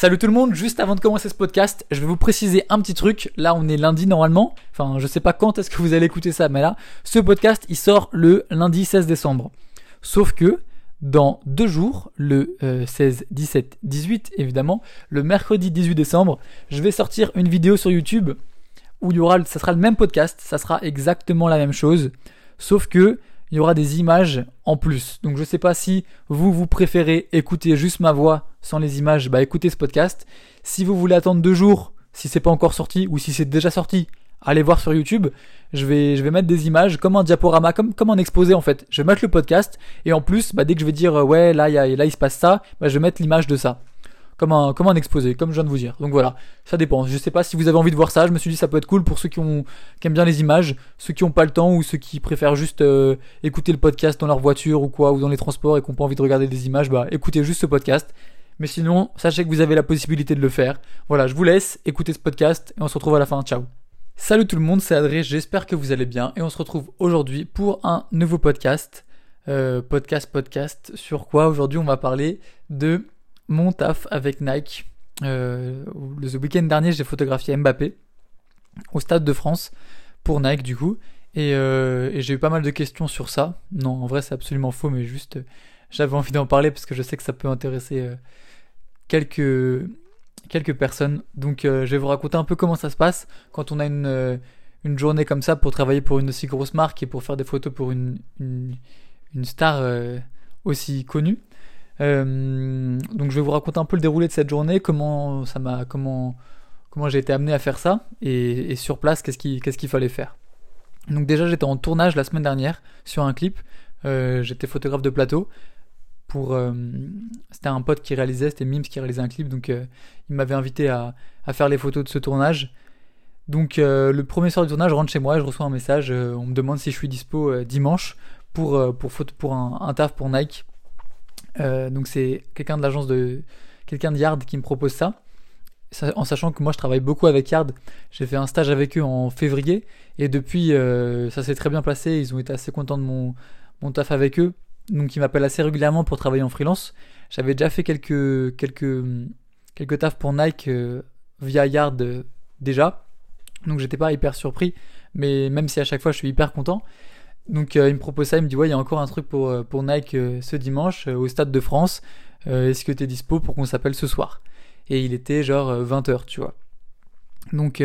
Salut tout le monde, juste avant de commencer ce podcast, je vais vous préciser un petit truc. Là, on est lundi normalement. Enfin, je sais pas quand est-ce que vous allez écouter ça, mais là, ce podcast, il sort le lundi 16 décembre. Sauf que, dans deux jours, le 16, 17, 18 évidemment, le mercredi 18 décembre, je vais sortir une vidéo sur YouTube où il ça sera le même podcast, ça sera exactement la même chose, sauf que il y aura des images en plus. Donc je sais pas si vous vous préférez écouter juste ma voix sans les images, bah écoutez ce podcast. Si vous voulez attendre deux jours, si c'est pas encore sorti ou si c'est déjà sorti, allez voir sur YouTube. Je vais, mettre des images comme un diaporama, comme, comme un exposé en fait. Je vais mettre le podcast et en plus, bah, dès que je vais dire ouais là il se passe ça, bah, je vais mettre l'image de ça. Comme un, comme exposé, comme je viens de vous dire. Donc voilà, ça dépend. Je sais pas si vous avez envie de voir ça. Je me suis dit ça peut être cool pour ceux qui, aiment bien les images, ceux qui ont pas le temps ou ceux qui préfèrent juste euh, écouter le podcast dans leur voiture ou quoi, ou dans les transports et qui n'ont pas envie de regarder des images, bah écoutez juste ce podcast. Mais sinon, sachez que vous avez la possibilité de le faire. Voilà, je vous laisse écouter ce podcast et on se retrouve à la fin. Ciao. Salut tout le monde, c'est Adré, j'espère que vous allez bien et on se retrouve aujourd'hui pour un nouveau podcast. Euh, podcast, podcast, sur quoi aujourd'hui on va parler de mon taf avec Nike. Euh, le week-end dernier j'ai photographié Mbappé au Stade de France pour Nike du coup et, euh, et j'ai eu pas mal de questions sur ça. Non en vrai c'est absolument faux mais juste j'avais envie d'en parler parce que je sais que ça peut intéresser quelques, quelques personnes. Donc euh, je vais vous raconter un peu comment ça se passe quand on a une, euh, une journée comme ça pour travailler pour une aussi grosse marque et pour faire des photos pour une, une, star euh, aussi connue. Donc je vais vous raconter un peu le déroulé de cette journée, comment ça m'a, comment, comment j'ai été amené à faire ça et, sur place qu'est-ce qu'il fallait faire. Donc déjà j'étais en tournage la semaine dernière sur un clip. j'étais photographe de plateau pour euh, c'était un pote qui réalisait c'était Mims qui réalisait un clip donc euh, il m'avait invité à, à, faire les photos de ce tournage donc euh, le premier soir du tournage je rentre chez moi je reçois un message on me demande si je suis dispo dimanche pour pour pour un, un, taf pour Nike donc c'est quelqu'un de l'agence de quelqu'un de Yard qui me propose ça. En sachant que moi je travaille beaucoup avec Yard, j'ai fait un stage avec eux en février et depuis ça s'est très bien passé, ils ont été assez contents de mon, mon taf avec eux. Donc il m'appelle assez régulièrement pour travailler en freelance. J'avais déjà fait quelques quelques quelques tafs pour Nike euh, via Yard euh, déjà, donc j'étais pas hyper surpris, mais même si à chaque fois je suis hyper content. Donc euh, il me propose ça, il me dit ouais il y a encore un truc pour pour Nike ce dimanche au stade de France. Est-ce que tu es dispo pour qu'on s'appelle ce soir? Et il était genre 20h, tu vois. Donc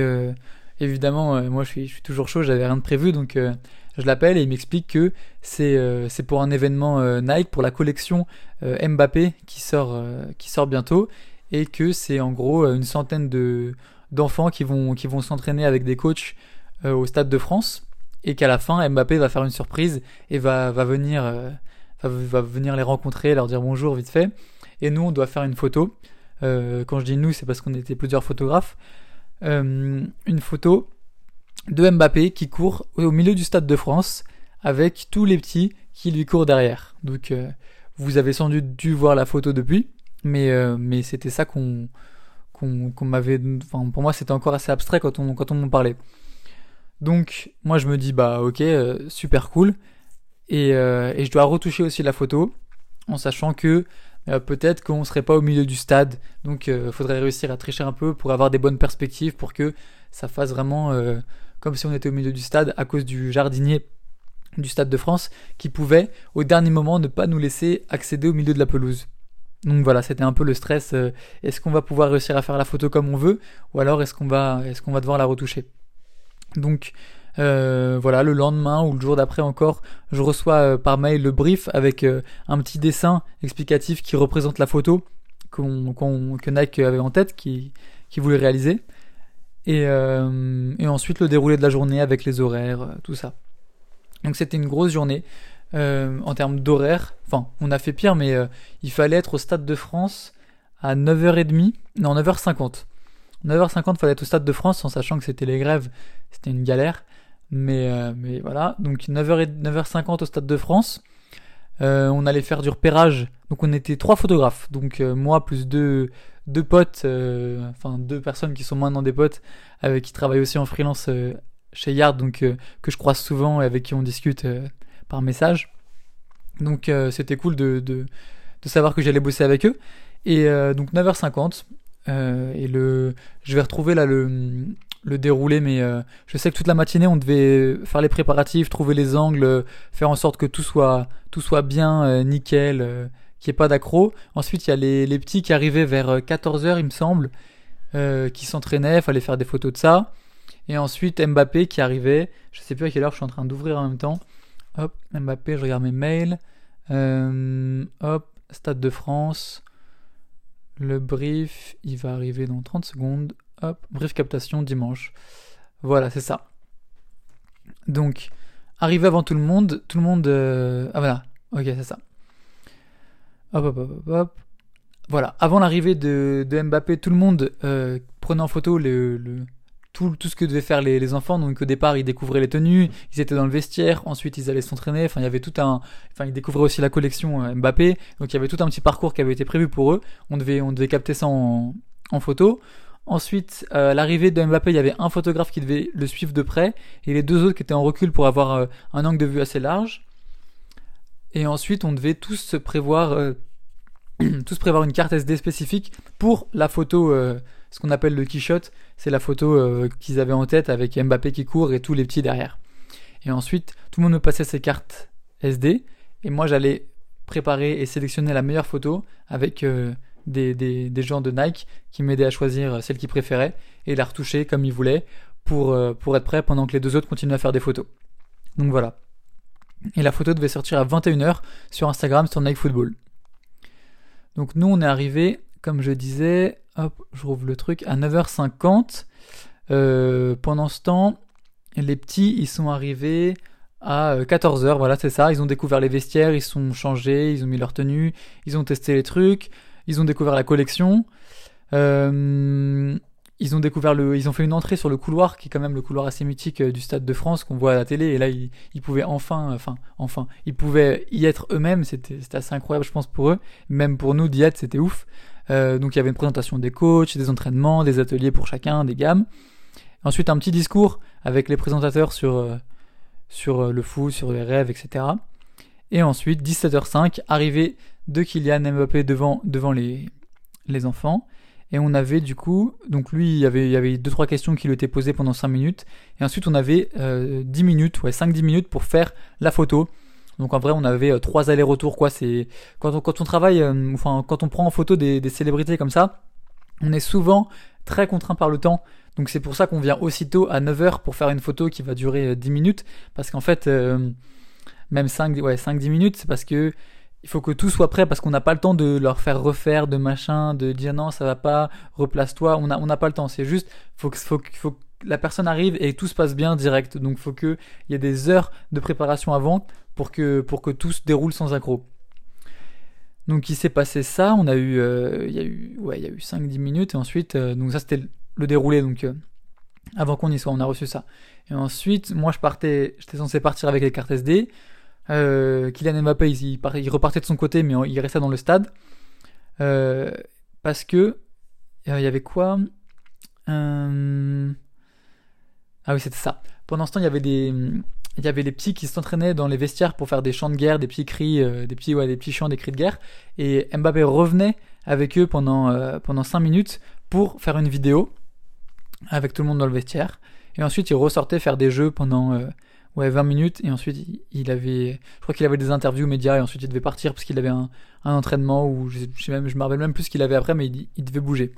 évidemment moi je suis je suis toujours chaud, j'avais rien de prévu donc je l'appelle et il m'explique que c'est euh, pour un événement euh, Nike pour la collection euh, Mbappé qui sort qui sort bientôt et que c'est en gros une centaine de d'enfants qui vont qui vont s'entraîner avec des coachs au stade de France et qu'à la fin Mbappé va faire une surprise et va va venir va, va, venir les rencontrer leur dire bonjour vite fait et nous on doit faire une photo quand je dis nous c'est parce qu'on était plusieurs photographes une photo de Mbappé qui court au milieu du stade de France avec tous les petits qui lui courent derrière. Donc euh, vous avez sans doute dû voir la photo depuis, mais, euh, mais c'était ça qu'on qu'on m'avait... Enfin pour moi c'était encore assez abstrait quand on, quand on m'en parlait. Donc moi je me dis bah ok euh, super cool et, et, je dois retoucher aussi la photo en sachant que peut-être qu'on serait pas au milieu du stade donc il faudrait réussir à tricher un peu pour avoir des bonnes perspectives pour que ça fasse vraiment comme si on était au milieu du stade à cause du jardinier du Stade de France qui pouvait au dernier moment ne pas nous laisser accéder au milieu de la pelouse. Donc voilà, c'était un peu le stress. Euh, est-ce qu'on va pouvoir réussir à faire la photo comme on veut ou alors est-ce qu'on va, est-ce qu'on va devoir la retoucher? Donc euh, voilà, le lendemain ou le jour d'après encore, je reçois euh, par mail le brief avec un petit dessin explicatif qui représente la photo qu'on, que Nike avait en tête, qui, voulait réaliser. Euh, et, ensuite le déroulé de la journée avec les horaires, euh, tout ça. Donc c'était une grosse journée euh, en termes d'horaire. Enfin, on a fait pire, mais il fallait être au Stade de France à 9h30, non 9h50. 9h50, il fallait être au Stade de France en sachant que c'était les grèves, c'était une galère. Mais, mais voilà, donc 9h, 9h50 au Stade de France. on allait faire du repérage. Donc on était trois photographes. Donc moi plus deux, deux potes, euh, enfin deux personnes qui sont maintenant des potes, avec qui travaillent aussi en freelance euh, chez Yard, donc euh, que je croise souvent et avec qui on discute par message. Donc c'était cool de, de, de, savoir que j'allais bosser avec eux. Et donc 9h50, et le, je vais retrouver là le, le déroulé, mais je sais que toute la matinée on devait faire les préparatifs, trouver les angles, faire en sorte que tout soit, tout soit bien, nickel, qu'il n'y ait pas d'accro. Ensuite il y a les, les petits qui arrivaient vers 14h il me semble, qui s'entraînaient, fallait faire des photos de ça. Et ensuite Mbappé qui arrivait, je sais plus à quelle heure je suis en train d'ouvrir en même temps. Hop, Mbappé, je regarde mes mails. Euh, hop, Stade de France. Le brief, il va arriver dans 30 secondes. Hop, brief captation dimanche. Voilà, c'est ça. Donc, arrivé avant tout le monde, tout le monde... Euh, ah voilà, ok, c'est ça. Hop, hop, hop, hop, hop. Voilà, avant l'arrivée de, Mbappé, tout le monde euh, prenait en photo tout, ce que devaient faire les, enfants. Donc au départ, ils découvraient les tenues, ils étaient dans le vestiaire, ensuite ils allaient s'entraîner. Enfin, il y avait tout un, enfin, ils découvraient aussi la collection euh, Mbappé. Donc il y avait tout un petit parcours qui avait été prévu pour eux. On devait, on devait capter ça en photo. Ensuite, euh, l'arrivée de Mbappé, il y avait un photographe qui devait le suivre de près et les deux autres qui étaient en recul pour avoir euh, un angle de vue assez large. Et ensuite, on devait tous prévoir, tous prévoir une carte SD spécifique pour la photo ce qu'on appelle le key shot, c'est la photo euh, qu'ils avaient en tête avec Mbappé qui court et tous les petits derrière. Et ensuite, tout le monde me passait ses cartes SD et moi j'allais préparer et sélectionner la meilleure photo avec euh, des, gens de Nike qui m'aidaient à choisir celle qu'ils préféraient et la retoucher comme ils voulaient pour, euh, être prêt pendant que les deux autres continuaient à faire des photos. Donc voilà. Et la photo devait sortir à 21h sur Instagram sur Nike Football. Donc nous on est arrivé, comme je disais, Hop, je rouvre le truc. À 9h50, euh, pendant ce temps, les petits, ils sont arrivés à 14h, euh, voilà, c'est ça. Ils ont découvert les vestiaires, ils sont changés, ils ont mis leur tenue, ils ont testé les trucs, ils ont découvert la collection. Euh, ils ont découvert le, ils ont fait une entrée sur le couloir qui est quand même le couloir assez mythique du Stade de France qu'on voit à la télé et là ils, pouvaient enfin, enfin, enfin, ils pouvaient y être eux-mêmes. C'était, c'était assez incroyable je pense pour eux, même pour nous d'y être, c'était ouf. Euh, donc il y avait une présentation des coachs, des entraînements, des ateliers pour chacun, des gammes. Ensuite un petit discours avec les présentateurs sur, euh, sur euh, le foot, sur les rêves, etc. Et ensuite 17h05, arrivée de Kylian Mbappé devant, devant les, les enfants. Et on avait du coup, donc lui, il y avait, il y avait deux trois questions qui lui étaient posées pendant 5 minutes. Et ensuite, on avait euh, 10 minutes, ouais, 5-10 minutes pour faire la photo. Donc en vrai, on avait euh, trois allers-retours quoi. C'est quand on quand on travaille, euh, enfin quand on prend en photo des, des célébrités comme ça, on est souvent très contraint par le temps. Donc c'est pour ça qu'on vient aussitôt à 9h pour faire une photo qui va durer 10 euh, minutes. Parce qu'en fait, même 5, ouais, 5-10 minutes, c'est parce que il faut que tout soit prêt parce qu'on n'a pas le temps de leur faire refaire de machin, de dire non ça va pas, replace-toi. On n'a on pas le temps. C'est juste faut que faut, que la personne arrive et tout se passe bien direct. Donc faut que il y ait des heures de préparation avant pour que, pour que tout se déroule sans accro. Donc il s'est passé ça, on a eu, euh, il y a eu, ouais, il y a eu 5-10 minutes et ensuite, euh, donc ça c'était le déroulé, donc euh, avant qu'on y soit, on a reçu ça. Et ensuite, moi je partais, j'étais censé partir avec les cartes SD. Kylian Mbappé, il, repartait de son côté, mais il restait dans le stade parce que il y avait quoi? Ah oui, c'était ça. Pendant ce temps, il y avait des il y avait les petits qui s'entraînaient dans les vestiaires pour faire des chants de guerre, des petits cris, euh, des petits ouais, des petits chants, des cris de guerre. Et Mbappé revenait avec eux pendant euh, pendant cinq minutes pour faire une vidéo avec tout le monde dans le vestiaire. Et ensuite, il ressortait faire des jeux pendant euh, ouais 20 minutes. Et ensuite, il, avait, je crois qu'il avait des interviews médias. Et ensuite, il devait partir parce qu'il avait un, entraînement ou je, je, même, je me rappelle même plus ce qu'il avait après, mais il, il devait bouger.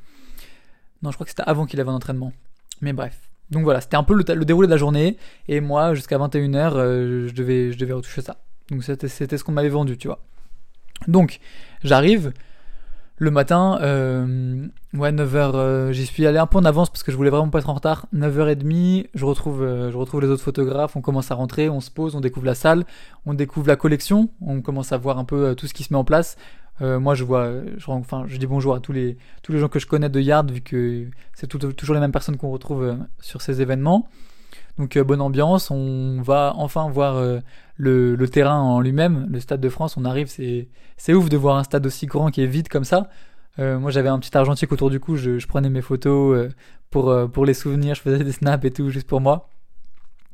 Non, je crois que c'était avant qu'il avait un entraînement. Mais bref. Donc voilà, c'était un peu le, déroulé de la journée. Et moi, jusqu'à 21h, euh, je, devais, je devais retoucher ça. Donc c'était ce qu'on m'avait vendu, tu vois. Donc, j'arrive le matin, euh, ouais, 9h, euh, j'y suis allé un peu en avance parce que je voulais vraiment pas être en retard. 9h30, je retrouve, je retrouve les autres photographes, on commence à rentrer, on se pose, on découvre la salle, on découvre la collection, on commence à voir un peu tout ce qui se met en place. Euh, moi, je vois, je, enfin, je dis bonjour à tous les, tous les gens que je connais de Yard, vu que c'est toujours les mêmes personnes qu'on retrouve euh, sur ces événements. Donc, euh, bonne ambiance. On va enfin voir le, terrain en lui-même, le Stade de France. On arrive, c'est, ouf de voir un stade aussi grand qui est vide comme ça. moi, j'avais un petit argentique autour du cou. Je, prenais mes photos pour, pour les souvenirs. Je faisais des snaps et tout, juste pour moi.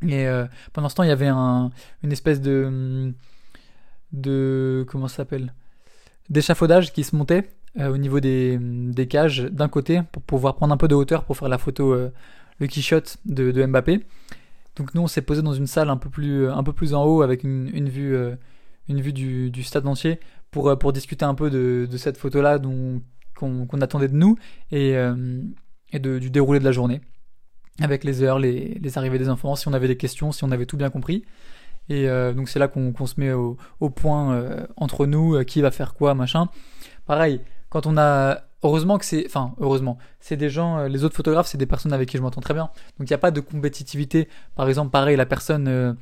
Et pendant ce temps, il y avait un, une espèce de, de, comment ça s'appelle? d'échafaudage qui se montait au niveau des, des cages d'un côté pour pouvoir prendre un peu de hauteur pour faire la photo, le shot de, de, Mbappé. Donc nous on s'est posé dans une salle un peu plus, un peu plus en haut avec une, une vue, une vue du, du, stade entier pour, pour discuter un peu de, de cette photo-là qu'on attendait de nous et, et de, du déroulé de la journée avec les heures, les, les, arrivées des enfants, si on avait des questions, si on avait tout bien compris. Et euh, donc c'est là qu'on se met au, au point euh, entre nous, euh, qui va faire quoi, machin. Pareil, quand on a... Heureusement que c'est... Enfin, heureusement. C'est des gens... les autres photographes, c'est des personnes avec qui je m'entends très bien. Donc il n'y a pas de compétitivité. Par exemple, pareil, la personne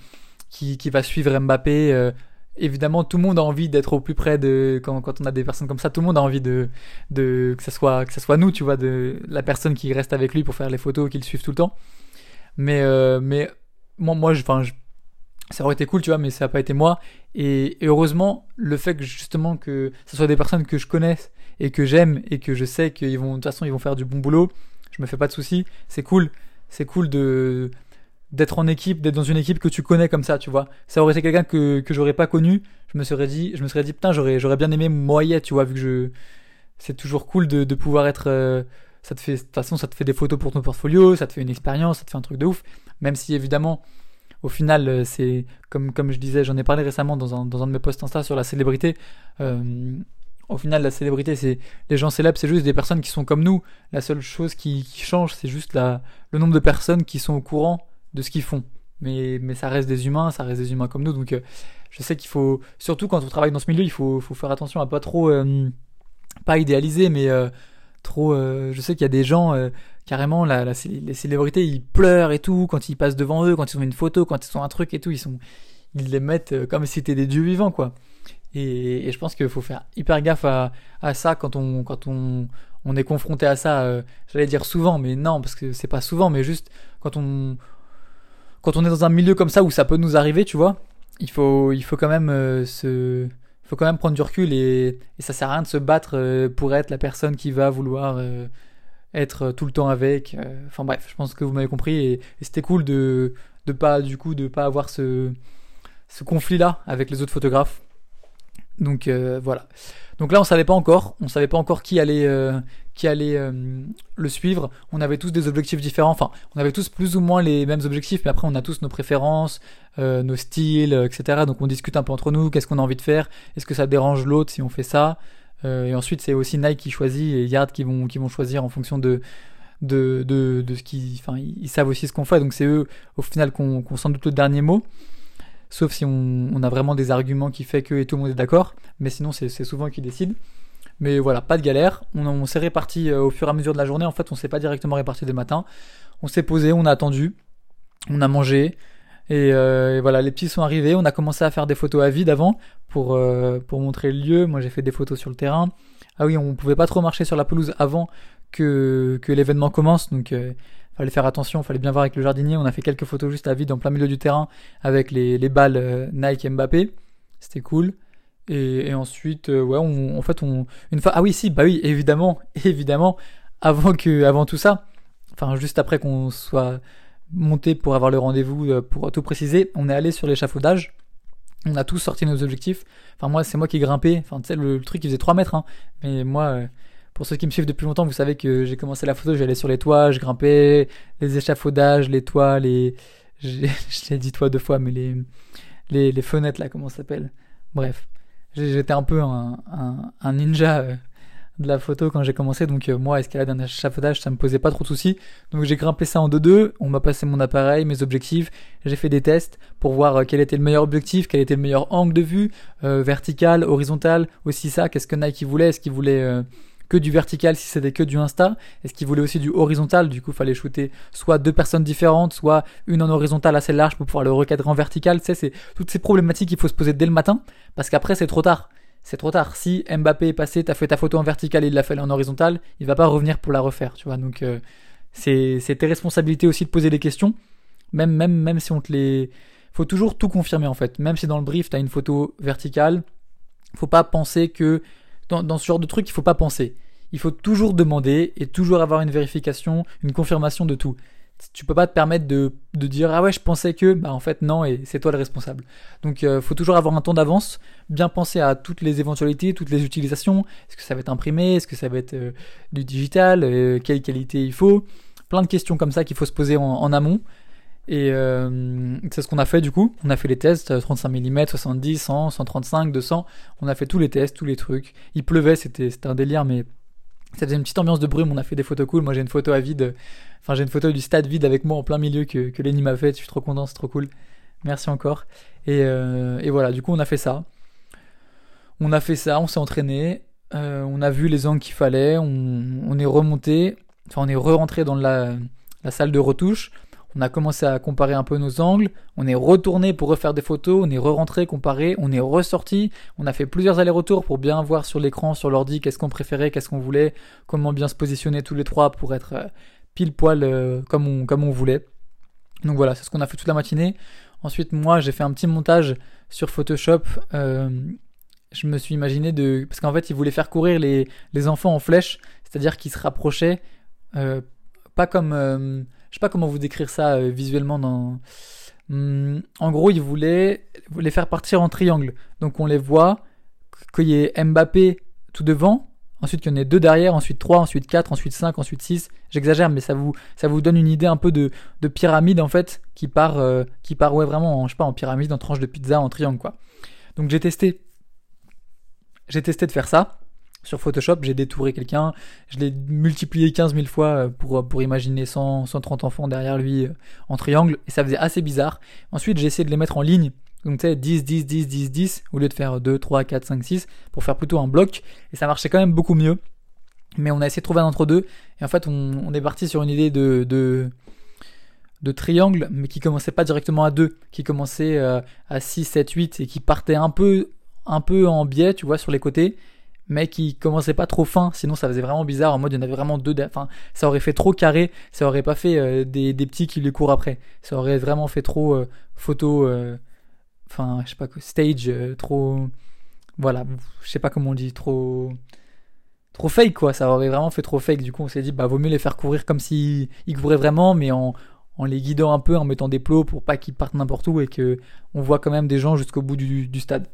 qui, qui va suivre Mbappé évidemment, tout le monde a envie d'être au plus près de quand, quand, on a des personnes comme ça. Tout le monde a envie de, de que ça soit que ça soit nous, tu vois, de la personne qui reste avec lui pour faire les photos, qu'il suive tout le temps. Mais euh, mais moi, moi, enfin, ça aurait été cool, tu vois, mais ça n'a pas été moi. Et, heureusement, le fait que justement que ce soit des personnes que je connaisse et que j'aime et que je sais qu'ils vont de toute façon ils vont faire du bon boulot, je me fais pas de soucis. C'est cool, c'est cool de d'être en équipe, d'être dans une équipe que tu connais comme ça, tu vois. Ça aurait été quelqu'un que, que j'aurais pas connu, je me serais dit, je me serais dit, putain, j'aurais, j'aurais bien aimé Moyet, tu vois, vu que je, c'est toujours cool de, de pouvoir être, euh, ça te fait, de toute façon, ça te fait des photos pour ton portfolio, ça te fait une expérience, ça te fait un truc de ouf, même si évidemment, au final, euh, c'est, comme, comme je disais, j'en ai parlé récemment dans un, dans un de mes posts Insta sur la célébrité, euh, au final, la célébrité, c'est les gens célèbres, c'est juste des personnes qui sont comme nous. La seule chose qui, change, c'est juste le nombre de personnes qui sont au courant de ce qu'ils font. Mais, ça reste des humains, ça reste des humains comme nous. Donc euh, je sais qu'il faut, surtout quand on travaille dans ce milieu, il faut, faire attention à pas trop, euh, pas idéaliser, mais euh, trop. je sais qu'il y a des gens, carrément, les célébrités, ils pleurent et tout quand ils passent devant eux, quand ils ont une photo, quand ils ont un truc et tout, ils les mettent comme si c'était des dieux vivants, quoi. Et, je pense qu'il faut faire hyper gaffe à, ça quand on, quand on, on est confronté à ça. J'allais dire souvent, mais non, parce que c'est pas souvent, mais juste quand on quand on est dans un milieu comme ça où ça peut nous arriver, tu vois, il faut, il faut quand même euh, se, faut quand même prendre du recul et, et, ça sert à rien de se battre euh, pour être la personne qui va vouloir euh, être tout le temps avec. Enfin bref, je pense que vous m'avez compris et, et c'était cool de, de pas, du coup, de pas avoir ce, ce conflit-là avec les autres photographes. Donc voilà. Donc là, on savait pas encore, on savait pas encore qui allait, qui allait euh, le suivre. On avait tous des objectifs différents. Enfin, on avait tous plus ou moins les mêmes objectifs, mais après on a tous nos préférences, euh, nos styles, euh, etc. Donc on discute un peu entre nous. Qu'est-ce qu'on a envie de faire? Est-ce que ça dérange l'autre si on fait ça? Et ensuite c'est aussi Nike qui choisit et Yard qui vont qui vont choisir en fonction de de, de, de ce qu'ils, enfin, ils savent aussi ce qu'on fait, donc c'est eux au final qu'on qu doute le dernier mot. Sauf si on, a vraiment des arguments qui fait que et tout le monde est d'accord, mais sinon c'est souvent qui décident. Mais voilà, pas de galère. On, s'est réparti euh, au fur et à mesure de la journée. En fait, on s'est pas directement réparti dès matin. On s'est posé, on a attendu, on a mangé. Euh, et, voilà, les petits sont arrivés. On a commencé à faire des photos à vide avant pour, euh, pour montrer le lieu. Moi, j'ai fait des photos sur le terrain. Ah oui, on pouvait pas trop marcher sur la pelouse avant que, que l'événement commence. Donc, fallait faire attention. Fallait bien voir avec le jardinier. On a fait quelques photos juste à vide en plein milieu du terrain avec les, les balles Nike Mbappé. C'était cool. Et, ensuite, euh, ouais, on, en fait, on, une fois, ah oui, si, bah oui, évidemment, évidemment, avant que, avant tout ça, enfin, juste après qu'on soit monté pour avoir le rendez-vous, euh, pour tout préciser, on est allé sur l'échafaudage. On a tous sorti nos objectifs. Enfin, moi, c'est moi qui ai grimpé. Enfin, tu sais, le, truc, il faisait 3 mètres, hein. Mais moi, euh, pour ceux qui me suivent depuis longtemps, vous savez que j'ai commencé la photo, j'allais sur les toits, je grimpais, les échafaudages, les toits, les, je l'ai dit toi deux fois, mais les, les, les fenêtres, là, comment ça s'appelle? Bref. J'étais un peu un, un, ninja euh, de la photo quand j'ai commencé, donc euh, moi, escalade un échafaudage, ça me posait pas trop de soucis. Donc j'ai grimpé ça en 2-2, on m'a passé mon appareil, mes objectifs, j'ai fait des tests pour voir euh, quel était le meilleur objectif, quel était le meilleur angle de vue, vertical, horizontal, aussi ça, qu'est-ce que Nike voulait, est-ce qu'il voulait que du vertical si c'était que du Insta Est-ce qu'il voulait aussi du horizontal Du coup, fallait shooter soit deux personnes différentes, soit une en horizontal assez large pour pouvoir le recadrer en vertical. Tu sais, c'est toutes ces problématiques qu'il faut se poser dès le matin parce qu'après, c'est trop tard. C'est trop tard. Si Mbappé est passé, t'as fait ta photo en vertical et il l'a fait en horizontal, il va pas revenir pour la refaire, tu vois. Donc, euh, c'est tes responsabilités aussi de poser des questions. Même, même, même si on te les. Faut toujours tout confirmer en fait. Même si dans le brief, tu as une photo verticale, faut pas penser que dans, ce genre de truc, il faut pas penser. Il faut toujours demander et toujours avoir une vérification, une confirmation de tout. tu peux pas te permettre de, dire ah ouais je pensais que bah en fait non et c'est toi le responsable. Donc euh, faut toujours avoir un temps d'avance bien penser à toutes les éventualités toutes les utilisations. Est-ce que ça va être imprimé? Est-ce que ça va être euh, du digital? Euh, quelle qualité il faut? Plein de questions comme ça qu'il faut se poser en, amont et c'est ce qu'on a fait du coup on a fait les tests 35 mm 70 100 135 200 on a fait tous les tests tous les trucs il pleuvait c'était un délire mais ça faisait une petite ambiance de brume on a fait des photos cool moi j'ai une photo à vide Enfin, j'ai une photo du stade vide avec moi en plein milieu que, que Lenny m'a fait. Je suis trop content, c'est trop cool. Merci encore. Et, euh, et, voilà, du coup, on a fait ça. On a fait ça, on s'est entraîné. Euh, on a vu les angles qu'il fallait. On, est remonté. Enfin, on est re-rentré dans la salle de retouche. On a commencé à comparer un peu nos angles. On est retourné pour refaire des photos. On est re-rentré, comparé. On est ressorti. On a fait plusieurs allers-retours pour bien voir sur l'écran, sur l'ordi, qu'est-ce qu'on préférait, qu'est-ce qu'on voulait, comment bien se positionner tous les trois pour être euh, pile poil euh, comme, on, voulait. Donc voilà, c'est ce qu'on a fait toute la matinée. Ensuite, moi, j'ai fait un petit montage sur Photoshop. Euh, je me suis imaginé de... Parce qu'en fait, ils voulaient faire courir les, enfants en flèche, c'est-à-dire qu'ils se rapprochaient, pas comme... je sais pas comment vous décrire ça visuellement dans... Hmm, en gros, ils voulaient les faire partir en triangle. Donc on les voit, qu'il y ait Mbappé tout devant, ensuite qu'il y en ait deux derrière, ensuite trois, ensuite quatre, ensuite cinq, ensuite six. J'exagère, mais ça vous, donne une idée un peu de, de pyramide en fait, qui part, euh, qui part ouais vraiment, en, je sais pas, en pyramide, en tranche de pizza, en triangle quoi. Donc j'ai testé, j'ai testé de faire ça sur Photoshop, j'ai détouré quelqu'un, je l'ai multiplié 15 000 fois euh, pour, pour imaginer 100, 130 enfants derrière lui euh, en triangle, et ça faisait assez bizarre. Ensuite j'ai essayé de les mettre en ligne donc tu sais, 10, 10, 10, 10, 10, au lieu de faire 2, 3, 4, 5, 6, pour faire plutôt un bloc. Et ça marchait quand même beaucoup mieux. Mais on a essayé de trouver un entre-deux. Et en fait, on, est parti sur une idée de, de, de, triangle, mais qui commençait pas directement à 2, qui commençait euh, à 6, 7, 8, et qui partait un peu, un peu en biais, tu vois, sur les côtés, mais qui commençait pas trop fin, sinon ça faisait vraiment bizarre, en mode il y en avait vraiment deux, enfin ça aurait fait trop carré, ça aurait pas fait euh, des, des, petits qui lui courent après, ça aurait vraiment fait trop euh, photo enfin, je sais pas, stage euh, trop, voilà, je sais pas comment on dit, trop, trop fake quoi. Ça aurait vraiment fait trop fake. Du coup, on s'est dit, bah, vaut mieux les faire courir comme s'ils ils couraient vraiment, mais en, en les guidant un peu, en mettant des plots pour pas qu'ils partent n'importe où et que on voit quand même des gens jusqu'au bout du, du stade.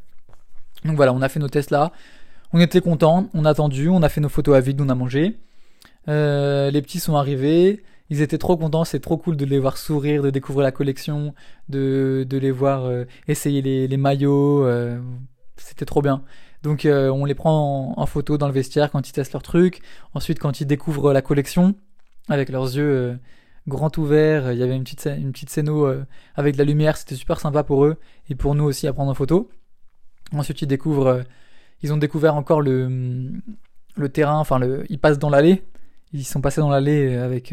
Donc voilà, on a fait nos tests là. On était contents, on a attendu, on a fait nos photos à vide, on a mangé. Euh, les petits sont arrivés ils étaient trop contents, c'est trop cool de les voir sourire, de découvrir la collection, de, de les voir euh, essayer les, les maillots, euh, c'était trop bien. Donc euh, on les prend en, photo dans le vestiaire quand ils testent leur truc, ensuite quand ils découvrent la collection, avec leurs yeux grands ouverts, il y avait une petite, une petite scéno avec de la lumière, c'était super sympa pour eux, et pour nous aussi à prendre en photo. Ensuite ils découvrent, ils ont découvert encore le, terrain, enfin ils passent dans l'allée, ils sont passés dans l'allée avec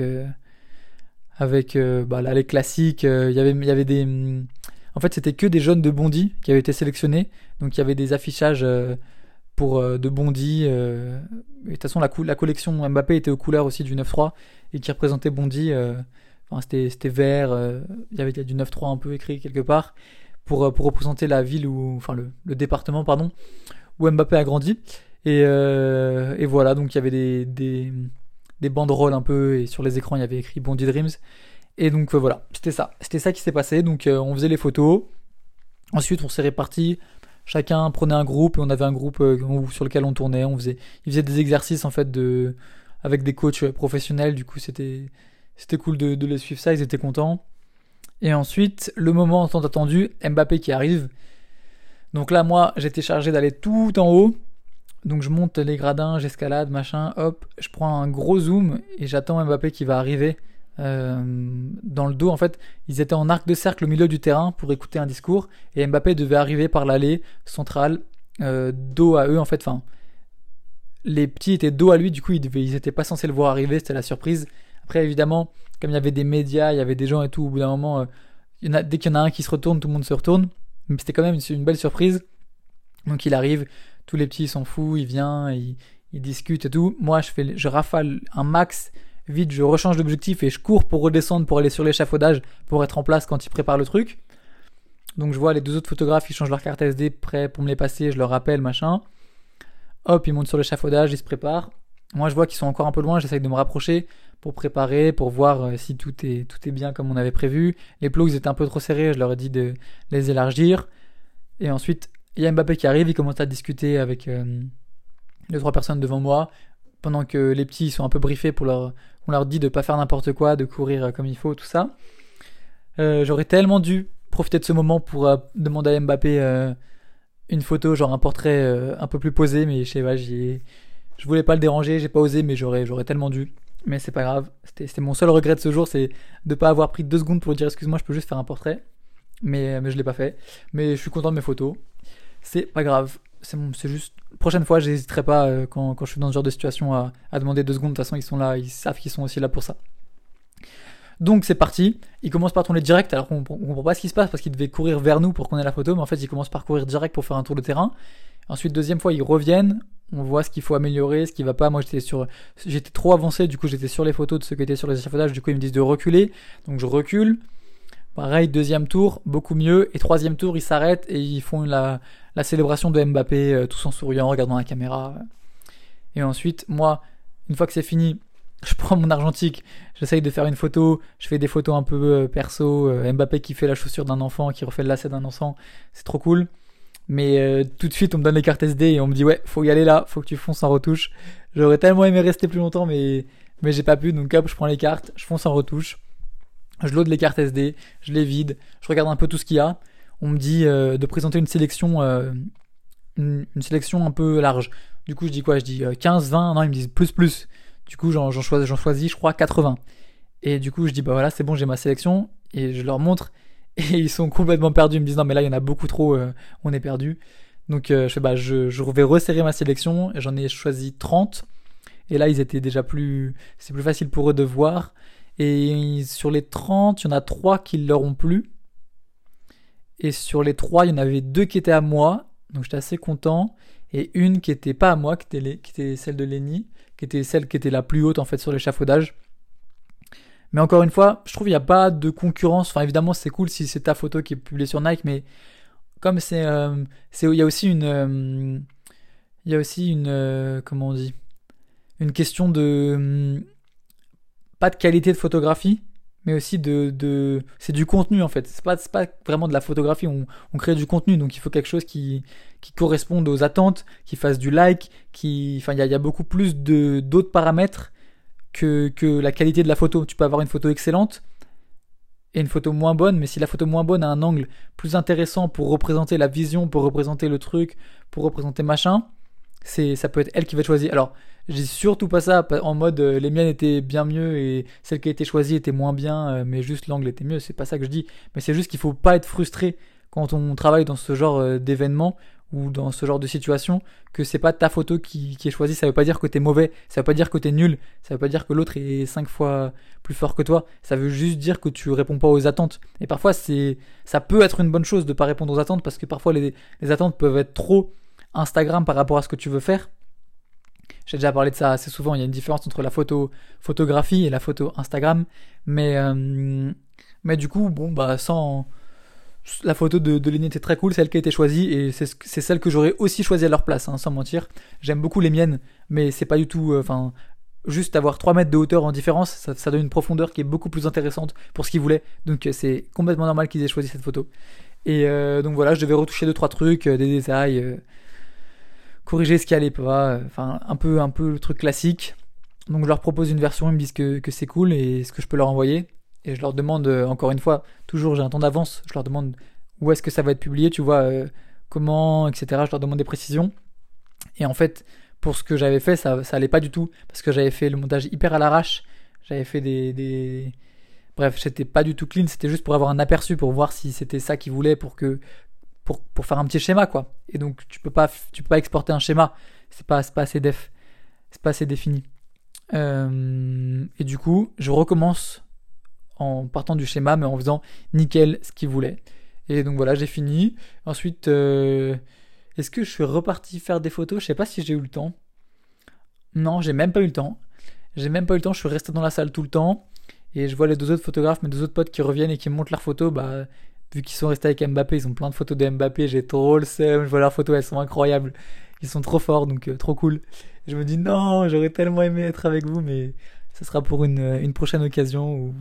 avec euh, bah, l'allée classique. Euh, y il y avait des. En fait, c'était que des jeunes de Bondy qui avaient été sélectionnés. Donc, il y avait des affichages euh, pour de Bondy. et de toute façon, la, la, collection Mbappé était aux couleurs aussi du 9-3 et qui représentait Bondy. Enfin, c'était vert. Il y avait du 9-3 un peu écrit quelque part pour, pour représenter la ville ou enfin le, le département pardon où Mbappé a grandi. Et, et voilà, donc il y avait des, des des banderoles un peu, et sur les écrans il y avait écrit Bondi Dreams. Et donc euh, voilà, c'était ça. C'était ça qui s'est passé. Donc euh, on faisait les photos. Ensuite on s'est répartis. Chacun prenait un groupe et on avait un groupe euh, sur lequel on tournait. On faisait, ils faisaient des exercices en fait de, avec des coachs professionnels. Du coup c'était, c'était cool de, de les suivre ça. Ils étaient contents. Et ensuite le moment tant attendu, Mbappé qui arrive. Donc là moi j'étais chargé d'aller tout en haut donc je monte les gradins, j'escalade, machin, hop, je prends un gros zoom et j'attends Mbappé qui va arriver euh, dans le dos. En fait, ils étaient en arc de cercle au milieu du terrain pour écouter un discours et Mbappé devait arriver par l'allée centrale, euh, dos à eux en fait. Les petits étaient dos à lui, du coup ils, devaient, étaient pas censés le voir arriver, c'était la surprise. Après évidemment, comme il y avait des médias, il y avait des gens et tout, au bout d'un moment, euh, dès qu'il y en a un qui se retourne, tout le monde se retourne. Mais c'était quand même une, belle surprise. Donc il arrive, tous les petits s'en foutent, il vient, il, discute et tout. Moi, je fais, je rafale un max, vite, je rechange d'objectif et je cours pour redescendre pour aller sur l'échafaudage pour être en place quand il prépare le truc. Donc je vois les deux autres photographes, ils changent leur carte SD prêts pour me les passer, je leur rappelle, machin. Hop, ils montent sur l'échafaudage, ils se préparent. Moi, je vois qu'ils sont encore un peu loin, j'essaye de me rapprocher pour préparer, pour voir euh, si tout est, tout est bien comme on avait prévu. Les plots étaient un peu trop serrés, je leur ai dit de les élargir. Et ensuite, il y a Mbappé qui arrive, il commence à discuter avec euh, les trois personnes devant moi, pendant que les petits sont un peu briefés pour leur, on leur dit de pas faire n'importe quoi, de courir comme il faut, tout ça. J'aurais tellement dû profiter de ce moment pour demander à Mbappé une photo, genre un portrait un peu plus posé, mais je sais pas, j'y je voulais pas le déranger, j'ai pas osé, mais j'aurais tellement dû. Mais c'est pas grave. C'était, mon seul regret de ce jour, c'est de pas avoir pris deux secondes pour dire excuse-moi, je peux juste faire un portrait. Mais, mais je l'ai pas fait. Mais je suis content de mes photos. C'est pas grave. C'est, c'est juste. Prochaine fois, j'hésiterai pas euh, quand, quand, je suis dans ce genre de situation à, à demander deux secondes. De toute façon, ils sont là, ils savent qu'ils sont aussi là pour ça. Donc c'est parti. Il commence par tourner direct, alors qu'on comprend pas ce qui se passe parce qu'il devait courir vers nous pour qu'on ait la photo, mais en fait il commence par courir direct pour faire un tour de terrain. Ensuite deuxième fois ils reviennent, on voit ce qu'il faut améliorer, ce qui va pas. Moi, j'étais sur, j'étais trop avancé, du coup, j'étais sur les photos de ceux qui étaient sur les échafaudages. Du coup, ils me disent de reculer, donc je recule. Pareil, deuxième tour, beaucoup mieux. Et troisième tour, ils s'arrêtent et ils font la, célébration de Mbappé, euh, tous en souriant, regardant la caméra. Et ensuite, moi, une fois que c'est fini, je prends mon argentique, j'essaye de faire une photo, je fais des photos un peu euh, perso, euh, Mbappé qui fait la chaussure d'un enfant, qui refait le lacet d'un enfant, c'est trop cool. Mais euh, tout de suite, on me donne les cartes SD et on me dit ouais, faut y aller là, faut que tu fonces en retouche. J'aurais tellement aimé rester plus longtemps, mais mais j'ai pas pu. Donc hop, je prends les cartes, je fonce en retouche, je load les cartes SD, je les vide, je regarde un peu tout ce qu'il y a. On me dit euh, de présenter une sélection, euh, une, sélection un peu large. Du coup, je dis quoi? Je dis 15, 20. Non, ils me disent plus, plus. Du coup, j'en choisis, choisis, je crois, 80. Et du coup, je dis bah voilà, c'est bon, j'ai ma sélection et je leur montre et ils sont complètement perdus. Ils me disent non mais là il y en a beaucoup trop, euh, on est perdu. Donc euh, je fais bah je, je vais resserrer ma sélection j'en ai choisi 30. Et là ils étaient déjà plus, c'est plus facile pour eux de voir. Et sur les 30, il y en a 3 qui leur ont plu. Et sur les 3, il y en avait deux qui étaient à moi. Donc j'étais assez content. Et une qui était pas à moi, qui était, qui était celle de Lenny, qui était celle qui était la plus haute en fait sur l'échafaudage. Mais encore une fois, je trouve qu'il n'y a pas de concurrence. Enfin, évidemment, c'est cool si c'est ta photo qui est publiée sur Nike, mais comme c'est, euh, il y a aussi une, euh, il y a aussi une, euh, comment on dit, une question de pas de qualité de photographie, mais aussi de, c'est du contenu en fait. C'est pas, pas vraiment de la photographie. On, crée du contenu, donc il faut quelque chose qui, corresponde aux attentes, qui fasse du like, enfin, il y a, beaucoup plus d'autres paramètres que, la qualité de la photo. Tu peux avoir une photo excellente et une photo moins bonne, mais si la photo moins bonne a un angle plus intéressant pour représenter la vision, pour représenter le truc, pour représenter machin, c'est ça peut être elle qui va être choisie. Alors, j'ai surtout pas ça en mode euh, les miennes étaient bien mieux et celle qui a été choisie était moins bien, euh, mais juste l'angle était mieux. C'est pas ça que je dis, mais c'est juste qu'il faut pas être frustré quand on travaille dans ce genre euh, d'événement ou dans ce genre de situation que c'est pas ta photo qui, est choisie. Ça veut pas dire que t'es mauvais, ça veut pas dire que t'es nul, ça veut pas dire que l'autre est cinq fois plus fort que toi. Ça veut juste dire que tu réponds pas aux attentes. Et parfois, c'est, ça peut être une bonne chose de pas répondre aux attentes parce que parfois les, attentes peuvent être trop Instagram par rapport à ce que tu veux faire. J'ai déjà parlé de ça assez souvent. Il y a une différence entre la photo photographie et la photo Instagram, mais euh, mais du coup, bon bah sans la photo de, de était très cool, celle qui a été choisie, et c'est celle que j'aurais aussi choisie à leur place, hein, sans mentir. J'aime beaucoup les miennes, mais c'est pas du tout. Euh, enfin, juste avoir 3 mètres de hauteur en différence, ça, donne une profondeur qui est beaucoup plus intéressante pour ce qu'ils voulaient. Donc euh, c'est complètement normal qu'ils aient choisi cette photo. Et euh, donc voilà, je devais retoucher 2-3 trucs, des détails, corriger ce qui allait pas, un peu, un peu le truc classique. Donc je leur propose une version, ils me disent que, que c'est cool et ce que je peux leur envoyer et je leur demande euh, encore une fois, toujours j'ai un temps d'avance, je leur demande où est-ce que ça va être publié, tu vois, euh, comment, etc. Je leur demande des précisions. Et en fait, pour ce que j'avais fait, ça, ça allait pas du tout, parce que j'avais fait le montage hyper à l'arrache, j'avais fait des, des... Bref, c'était pas du tout clean, c'était juste pour avoir un aperçu, pour voir si c'était ça qu'ils voulaient, pour que... Pour, pour faire un petit schéma, quoi. Et donc, tu peux pas, tu peux pas exporter un schéma, c'est pas, pas assez def, c'est pas assez défini. Euh, et du coup, je recommence en partant du schéma, mais en faisant nickel ce qu'il voulait. Et donc voilà, j'ai fini. Ensuite, euh, est-ce que je suis reparti faire des photos? Je sais pas si j'ai eu le temps. Non, j'ai même pas eu le temps. J'ai même pas eu le temps, je suis resté dans la salle tout le temps. Et je vois les deux autres photographes, mes deux autres potes qui reviennent et qui montrent leurs photos. Bah, vu qu'ils sont restés avec Mbappé, ils ont plein de photos de Mbappé. J'ai trop le seum. Je vois leurs photos, elles sont incroyables. Ils sont trop forts, donc euh, trop cool. je me dis non, j'aurais tellement aimé être avec vous, mais ça sera pour une, une prochaine occasion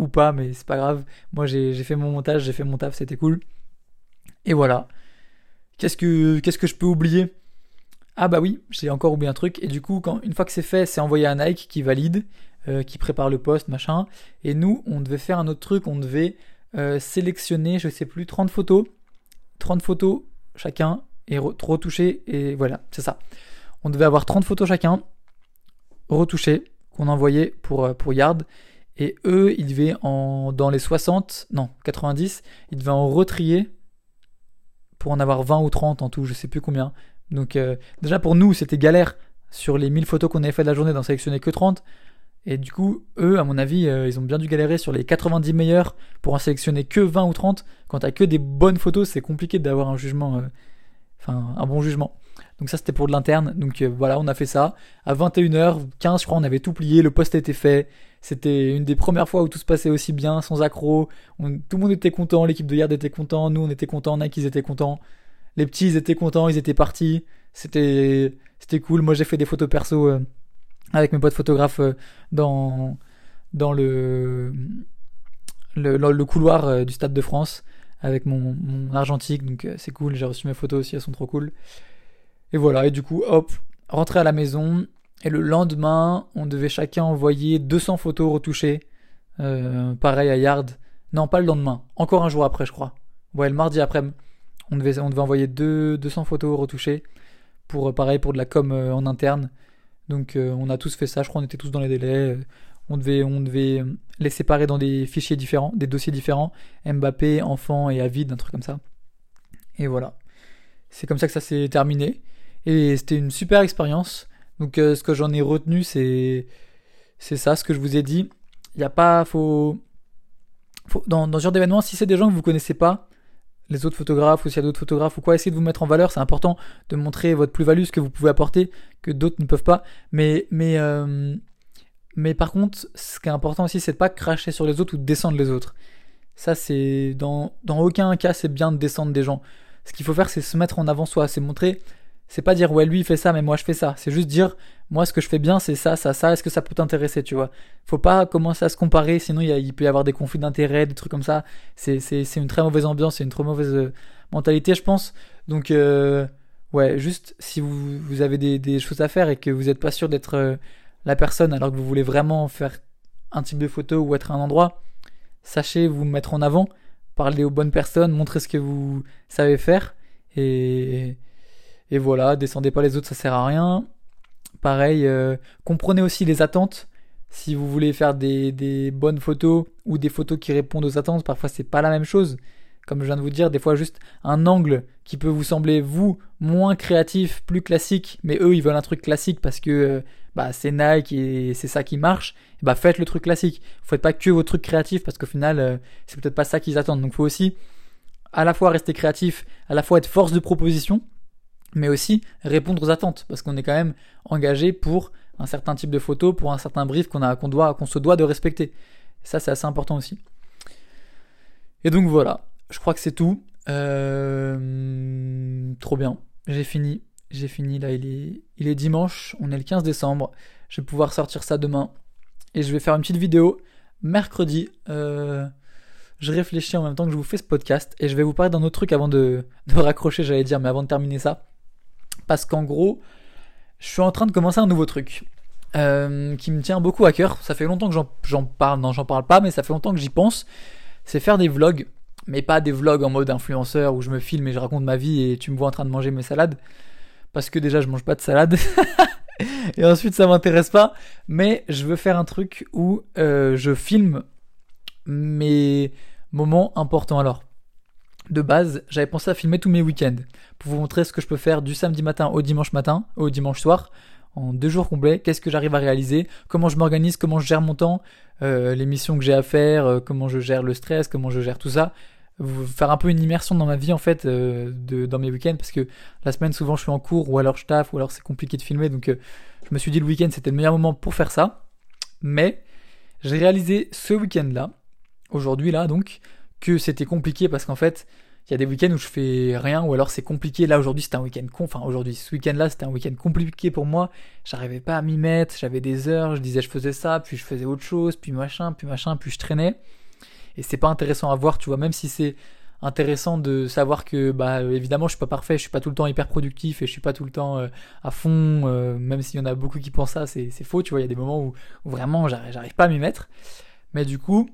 ou pas, mais c'est pas grave. Moi, j'ai fait mon montage, j'ai fait mon taf, c'était cool. Et voilà. Qu'est-ce que, que je peux oublier? Ah bah oui, j'ai encore oublié un truc. Et du coup, quand, une fois que c'est fait, c'est envoyé à Nike qui valide, euh, qui prépare le poste, machin. Et nous, on devait faire un autre truc, on devait euh, sélectionner, je sais plus, 30 photos. 30 photos chacun et retoucher. Et voilà, c'est ça. On devait avoir 30 photos chacun, retouchées, qu'on envoyait pour, euh, pour Yard. Et eux, ils devaient en, dans les 60, non, 90, ils devaient en retrier pour en avoir 20 ou 30 en tout, je sais plus combien. Donc euh, déjà pour nous, c'était galère sur les 1000 photos qu'on avait fait de la journée d'en sélectionner que 30. Et du coup, eux, à mon avis, euh, ils ont bien dû galérer sur les 90 meilleurs pour en sélectionner que 20 ou 30. Quand t'as que des bonnes photos, c'est compliqué d'avoir un jugement, enfin un bon jugement. Donc ça c'était pour de l'interne. Donc voilà, on a fait ça. À 21h15, je crois, on avait tout plié, le poste était fait. C'était une des premières fois où tout se passait aussi bien, sans accro. tout le monde était content, l'équipe de garde était content, nous on était contents, Nike ils étaient contents. Les petits ils étaient contents, ils étaient partis. C'était cool. Moi j'ai fait des photos perso euh, avec mes potes photographes euh, dans le couloir euh, du Stade de France avec mon, mon argentique. Donc c'est cool. J'ai reçu mes photos aussi, elles sont trop cool. Et voilà. Et du coup hop, rentrer à la maison, et le lendemain, on devait chacun envoyer 200 photos retouchées. Euh, pareil à Yard. Non, pas le lendemain. Encore un jour après, je crois. Ouais, le mardi après. On devait, envoyer deux, 200 photos retouchées. Pour, euh, pareil, pour de la com euh, en interne. Donc, on a tous fait ça. Je crois qu'on était tous dans les délais. On devait, on devait les séparer dans des fichiers différents, des dossiers différents. Mbappé, enfant et Avid, un truc comme ça. Et voilà. C'est comme ça que ça s'est terminé. Et c'était une super expérience. Donc euh, ce que j'en ai retenu, c'est c'est ça, ce que je vous ai dit. Il n'y a pas, faut, dans ce genre d'événement, si c'est des gens que vous connaissez pas, les autres photographes ou s'il y a d'autres photographes ou quoi, essayez de vous mettre en valeur. C'est important de montrer votre plus-value, ce que vous pouvez apporter, que d'autres ne peuvent pas. Mais mais euh, mais par contre, ce qui est important aussi, c'est de pas cracher sur les autres ou de descendre les autres. Ça, c'est dans dans aucun cas, c'est bien de descendre des gens. Ce qu'il faut faire, c'est se mettre en avant soi, c'est montrer c'est pas dire ouais lui il fait ça mais moi je fais ça. C'est juste dire moi ce que je fais bien c'est ça, ça, ça. Est-ce que ça peut t'intéresser, tu vois? Faut pas commencer à se comparer, sinon il, peut y avoir des conflits d'intérêts, des trucs comme ça. C'est une très mauvaise ambiance, c'est une très mauvaise euh, mentalité, je pense. Donc euh, ouais, juste si vous, vous avez des, choses à faire et que vous n'êtes pas sûr d'être euh, la personne alors que vous voulez vraiment faire un type de photo ou être un endroit, sachez vous mettre en avant, parler aux bonnes personnes, montrer ce que vous savez faire et et voilà, descendez pas les autres, ça sert à rien. Pareil, euh, comprenez aussi les attentes. Si vous voulez faire des, bonnes photos ou des photos qui répondent aux attentes, parfois c'est pas la même chose. Comme je viens de vous dire, des fois juste un angle qui peut vous sembler vous moins créatif, plus classique, mais eux ils veulent un truc classique parce que euh, bah, c'est Nike et c'est ça qui marche. Bah faites le truc classique. Faites pas que vos trucs créatifs parce qu'au final euh, c'est peut-être pas ça qu'ils attendent. Donc faut aussi à la fois rester créatif, à la fois être force de proposition mais aussi répondre aux attentes, parce qu'on est quand même engagé pour un certain type de photo, pour un certain brief qu'on a, qu'on doit, qu'on se doit de respecter. ça, c'est assez important aussi. Et donc voilà, je crois que c'est tout. Euh, trop bien, j'ai fini, j'ai fini. Là, il est, il est dimanche, on est le 15 décembre. Je vais pouvoir sortir ça demain, et je vais faire une petite vidéo mercredi. Euh, je réfléchis en même temps que je vous fais ce podcast, et je vais vous parler d'un autre truc avant de, de raccrocher, j'allais dire, mais avant de terminer ça parce qu'en gros, je suis en train de commencer un nouveau truc euh, qui me tient beaucoup à cœur. Ça fait longtemps que j'en parle, non, j'en parle pas, mais ça fait longtemps que j'y pense. C'est faire des vlogs, mais pas des vlogs en mode influenceur où je me filme et je raconte ma vie et tu me vois en train de manger mes salades. Parce que déjà, je mange pas de salade. et ensuite, ça m'intéresse pas. Mais je veux faire un truc où euh, je filme mes moments importants. Alors, de base, j'avais pensé à filmer tous mes week-ends pour vous montrer ce que je peux faire du samedi matin au dimanche matin, au dimanche soir, en deux jours complets. Qu'est-ce que j'arrive à réaliser Comment je m'organise Comment je gère mon temps euh, Les missions que j'ai à faire euh, Comment je gère le stress Comment je gère tout ça Faire un peu une immersion dans ma vie en fait, euh, de, dans mes week-ends parce que la semaine souvent je suis en cours ou alors je taffe ou alors c'est compliqué de filmer donc je me suis dit le week-end c'était le meilleur moment pour faire ça. Mais j'ai réalisé ce week-end là, aujourd'hui là donc, que c'était compliqué parce qu'en fait, il y a des week-ends où je fais rien ou alors c'est compliqué. Là aujourd'hui c'était un week-end con. Enfin aujourd'hui ce week-end-là c'était un week-end compliqué pour moi. J'arrivais pas à m'y mettre. J'avais des heures. Je disais je faisais ça, puis je faisais autre chose, puis machin, puis machin, puis je traînais. Et c'est pas intéressant à voir, tu vois. Même si c'est intéressant de savoir que bah évidemment je suis pas parfait, je suis pas tout le temps hyper productif et je suis pas tout le temps euh, à fond. euh, même s'il y en a beaucoup qui pensent ça, c'est faux. Tu vois, il y a des moments où, où vraiment j'arrive pas à m'y mettre. Mais du coup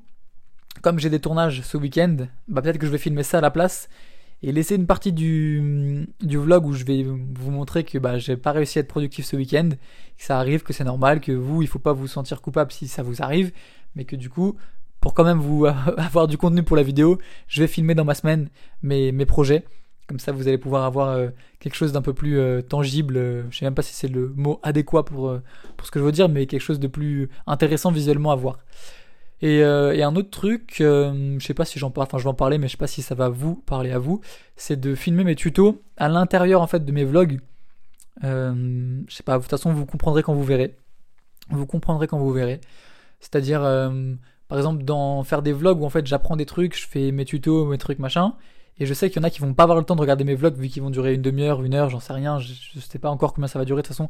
comme j'ai des tournages ce week-end, bah peut-être que je vais filmer ça à la place et laisser une partie du, du vlog où je vais vous montrer que bah j'ai pas réussi à être productif ce week-end, que ça arrive, que c'est normal, que vous, il faut pas vous sentir coupable si ça vous arrive, mais que du coup, pour quand même vous avoir du contenu pour la vidéo, je vais filmer dans ma semaine mes, mes projets. Comme ça, vous allez pouvoir avoir euh, quelque chose d'un peu plus euh, tangible. euh, je sais même pas si c'est le mot adéquat pour, pour ce que je veux dire, mais quelque chose de plus intéressant visuellement à voir. Et, euh, et un autre truc, euh, je sais pas si j'en parle, enfin je vais en parler, mais je sais pas si ça va vous parler à vous, c'est de filmer mes tutos à l'intérieur en fait de mes vlogs. Euh, je sais pas, de toute façon vous comprendrez quand vous verrez. Vous comprendrez quand vous verrez. C'est-à-dire, par exemple, dans faire des vlogs où en fait j'apprends des trucs, je fais mes tutos, mes trucs machin, et je sais qu'il y en a qui vont pas avoir le temps de regarder mes vlogs vu qu'ils vont durer une demi-heure, une heure, j'en sais rien, je, je sais pas encore combien ça va durer. De toute façon,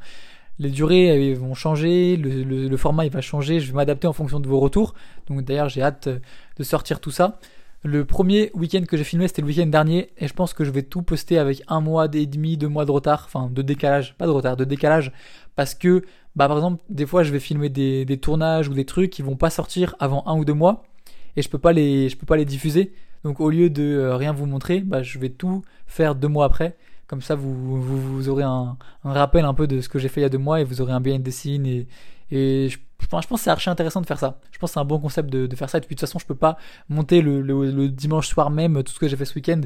les durées vont changer, le, format va changer, je vais m'adapter en fonction de vos retours. Donc d'ailleurs j'ai hâte euh, de sortir tout ça. Le premier week-end que j'ai filmé c'était le week-end dernier et je pense que je vais tout poster avec un mois et demi, deux mois de retard, enfin de décalage, pas de retard, de décalage, parce que bah par exemple des fois je vais filmer des, tournages ou des trucs qui vont pas sortir avant un ou deux mois et je peux peux pas les diffuser. Donc au lieu de euh, rien vous montrer, bah, je vais tout faire deux mois après. Comme ça, vous, vous, aurez un, rappel un peu de ce que j'ai fait il y a deux mois et vous aurez un behind the scene et, je, pense que c'est archi intéressant de faire ça. Je pense que c'est un bon concept de, faire ça. Et puis de toute façon, je peux pas monter le dimanche soir même tout ce que j'ai fait ce week-end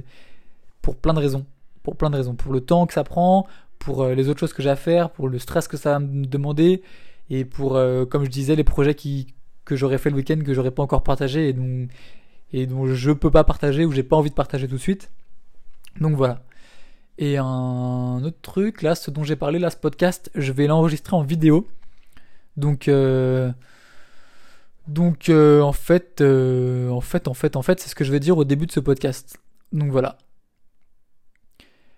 pour plein de raisons. Pour plein de raisons. Pour le temps que ça prend, pour euh, les autres choses que j'ai à faire, pour le stress que ça va me demander et pour, euh, comme je disais, les projets qui, que j'aurais fait le week-end que j'aurais pas encore partagé et dont, et dont je peux pas partager ou j'ai pas envie de partager tout de suite. Donc voilà. Et un autre truc, là, ce dont j'ai parlé, là, ce podcast, je vais l'enregistrer en vidéo. Donc, euh, donc euh, en fait, euh, en fait, en fait, en fait, c'est ce que je vais dire au début de ce podcast. Donc voilà.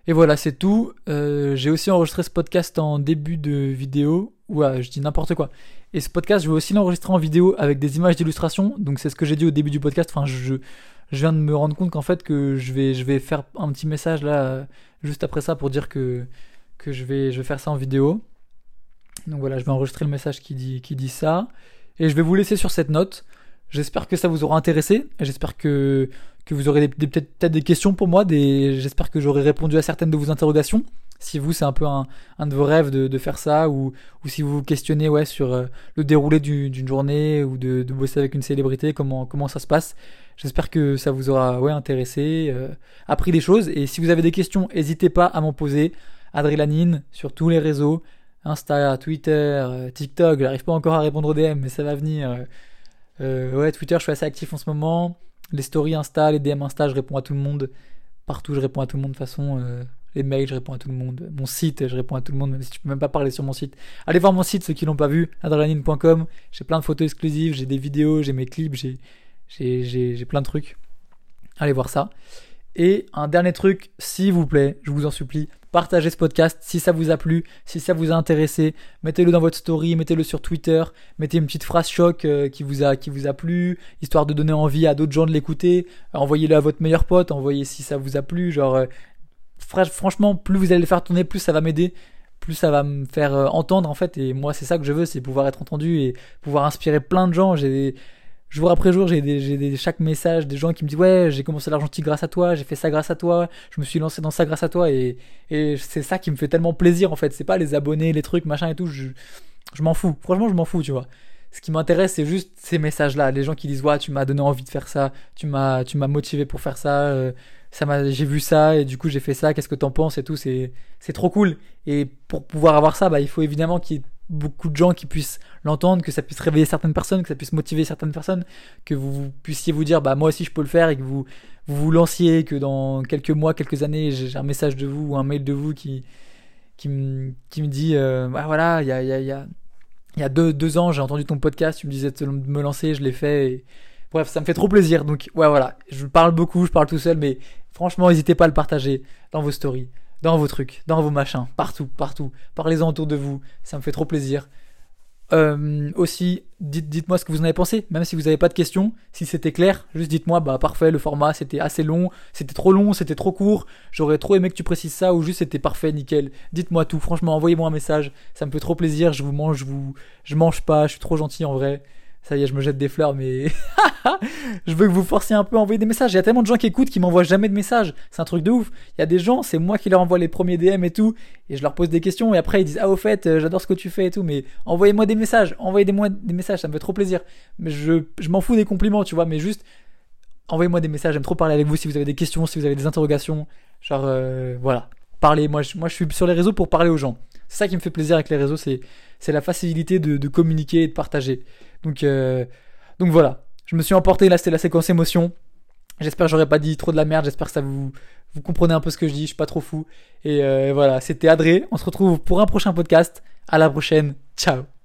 Et voilà, c'est tout. Euh, j'ai aussi enregistré ce podcast en début de vidéo. Ouais, je dis n'importe quoi. Et ce podcast, je vais aussi l'enregistrer en vidéo avec des images d'illustration. Donc c'est ce que j'ai dit au début du podcast. Enfin, je, je viens de me rendre compte qu'en fait que je vais, je vais faire un petit message là juste après ça pour dire que, que je, vais, je vais faire ça en vidéo. Donc voilà, je vais enregistrer le message qui dit, qui dit ça. Et je vais vous laisser sur cette note. J'espère que ça vous aura intéressé. J'espère que, que vous aurez peut-être peut-être des questions pour moi. Des, j'espère que j'aurai répondu à certaines de vos interrogations. Si vous, c'est un peu un, de vos rêves de, de faire ça, ou, ou si vous vous questionnez ouais, sur euh, le déroulé du- d'une journée, ou de, de bosser avec une célébrité, comment, comment ça se passe. J'espère que ça vous aura ouais, intéressé, euh, appris des choses. Et si vous avez des questions, n'hésitez pas à m'en poser. Adrélanine sur tous les réseaux. Insta, Twitter, euh, TikTok, j'arrive pas encore à répondre aux DM, mais ça va venir. Euh, euh, ouais, Twitter, je suis assez actif en ce moment. Les stories Insta, les DM Insta, je réponds à tout le monde. Partout, je réponds à tout le monde de toute façon. les mails, je réponds à tout le monde. Mon site, je réponds à tout le monde, même si tu peux même pas parler sur mon site. Allez voir mon site, ceux qui l'ont pas vu, adrenaline.com. J'ai plein de photos exclusives, j'ai des vidéos, j'ai mes clips, j'ai, j'ai, plein de trucs. Allez voir ça. Et un dernier truc, s'il vous plaît, je vous en supplie, partagez ce podcast si ça vous a plu, si ça vous a intéressé, mettez-le dans votre story, mettez-le sur Twitter, mettez une petite phrase choc euh, qui vous a qui vous a plu, histoire de donner envie à d'autres gens de l'écouter, envoyez-le à votre meilleur pote, envoyez si ça vous a plu, genre euh, fra- franchement, plus vous allez le faire tourner, plus ça va m'aider, plus ça va me faire euh, entendre en fait et moi c'est ça que je veux, c'est pouvoir être entendu et pouvoir inspirer plein de gens, j'ai jour après jour, j'ai des, chaque message des gens qui me disent ouais, j'ai commencé l'argentique grâce à toi, j'ai fait ça grâce à toi, je me suis lancé dans ça grâce à toi et, c'est ça qui me fait tellement plaisir en fait. C'est pas les abonnés, les trucs, machin et tout. Je, m'en fous. Franchement, je m'en fous, tu vois. Ce qui m'intéresse, c'est juste ces messages-là. Les gens qui disent ouais, tu m'as donné envie de faire ça, tu m'as, motivé pour faire ça. euh, ça m'a, j'ai vu ça et du coup j'ai fait ça. Qu'est-ce que t'en penses et tout? C'est, c'est trop cool. Et pour pouvoir avoir ça, bah il faut évidemment qu'il beaucoup de gens qui puissent l'entendre, que ça puisse réveiller certaines personnes, que ça puisse motiver certaines personnes, que vous, puissiez vous dire bah moi aussi je peux le faire et que vous vous, lanciez, que dans quelques mois, quelques années, j'ai un message de vous ou un mail de vous qui qui me, qui me dit euh, ah, voilà il y a, y a, y y a deux, deux ans, j'ai entendu ton podcast, tu me disais de me lancer, je l'ai fait. Et... Bref, ça me fait trop plaisir. Donc, ouais, voilà. Je parle beaucoup, je parle tout seul, mais franchement, n'hésitez pas à le partager dans vos stories, dans vos trucs, dans vos machins, partout, partout. Parlez-en autour de vous. Ça me fait trop plaisir. Euh, aussi, dites, moi ce que vous en avez pensé, même si vous n'avez pas de questions, si c'était clair, juste dites-moi, bah parfait, le format c'était assez long, c'était trop long, c'était trop court, j'aurais trop aimé que tu précises ça, ou juste c'était parfait, nickel. Dites-moi tout, franchement, envoyez-moi un message, ça me fait trop plaisir, je vous mange, je vous, je mange pas, je suis trop gentil en vrai. Ça y est, je me jette des fleurs, mais je veux que vous forciez un peu à envoyer des messages. Il y a tellement de gens qui écoutent qui m'envoient jamais de messages. C'est un truc de ouf. Il y a des gens, c'est moi qui leur envoie les premiers DM et tout, et je leur pose des questions, et après ils disent ah au fait, euh, j'adore ce que tu fais et tout, mais envoyez-moi des messages, envoyez-moi des messages, ça me fait trop plaisir. Mais je, je m'en fous des compliments, tu vois, mais juste envoyez-moi des messages. J'aime trop parler avec vous si vous avez des questions, si vous avez des interrogations. Genre euh, voilà, parlez. Moi, je, moi, je suis sur les réseaux pour parler aux gens. C'est ça qui me fait plaisir avec les réseaux, c'est la facilité de communiquer et de partager. Donc, euh, donc voilà. Je me suis emporté, là c'était la séquence émotion. J'espère que j'aurais pas dit trop de la merde, j'espère que ça vous, vous comprenez un peu ce que je dis, je suis pas trop fou. Et euh, voilà, c'était Adré, on se retrouve pour un prochain podcast. À la prochaine, ciao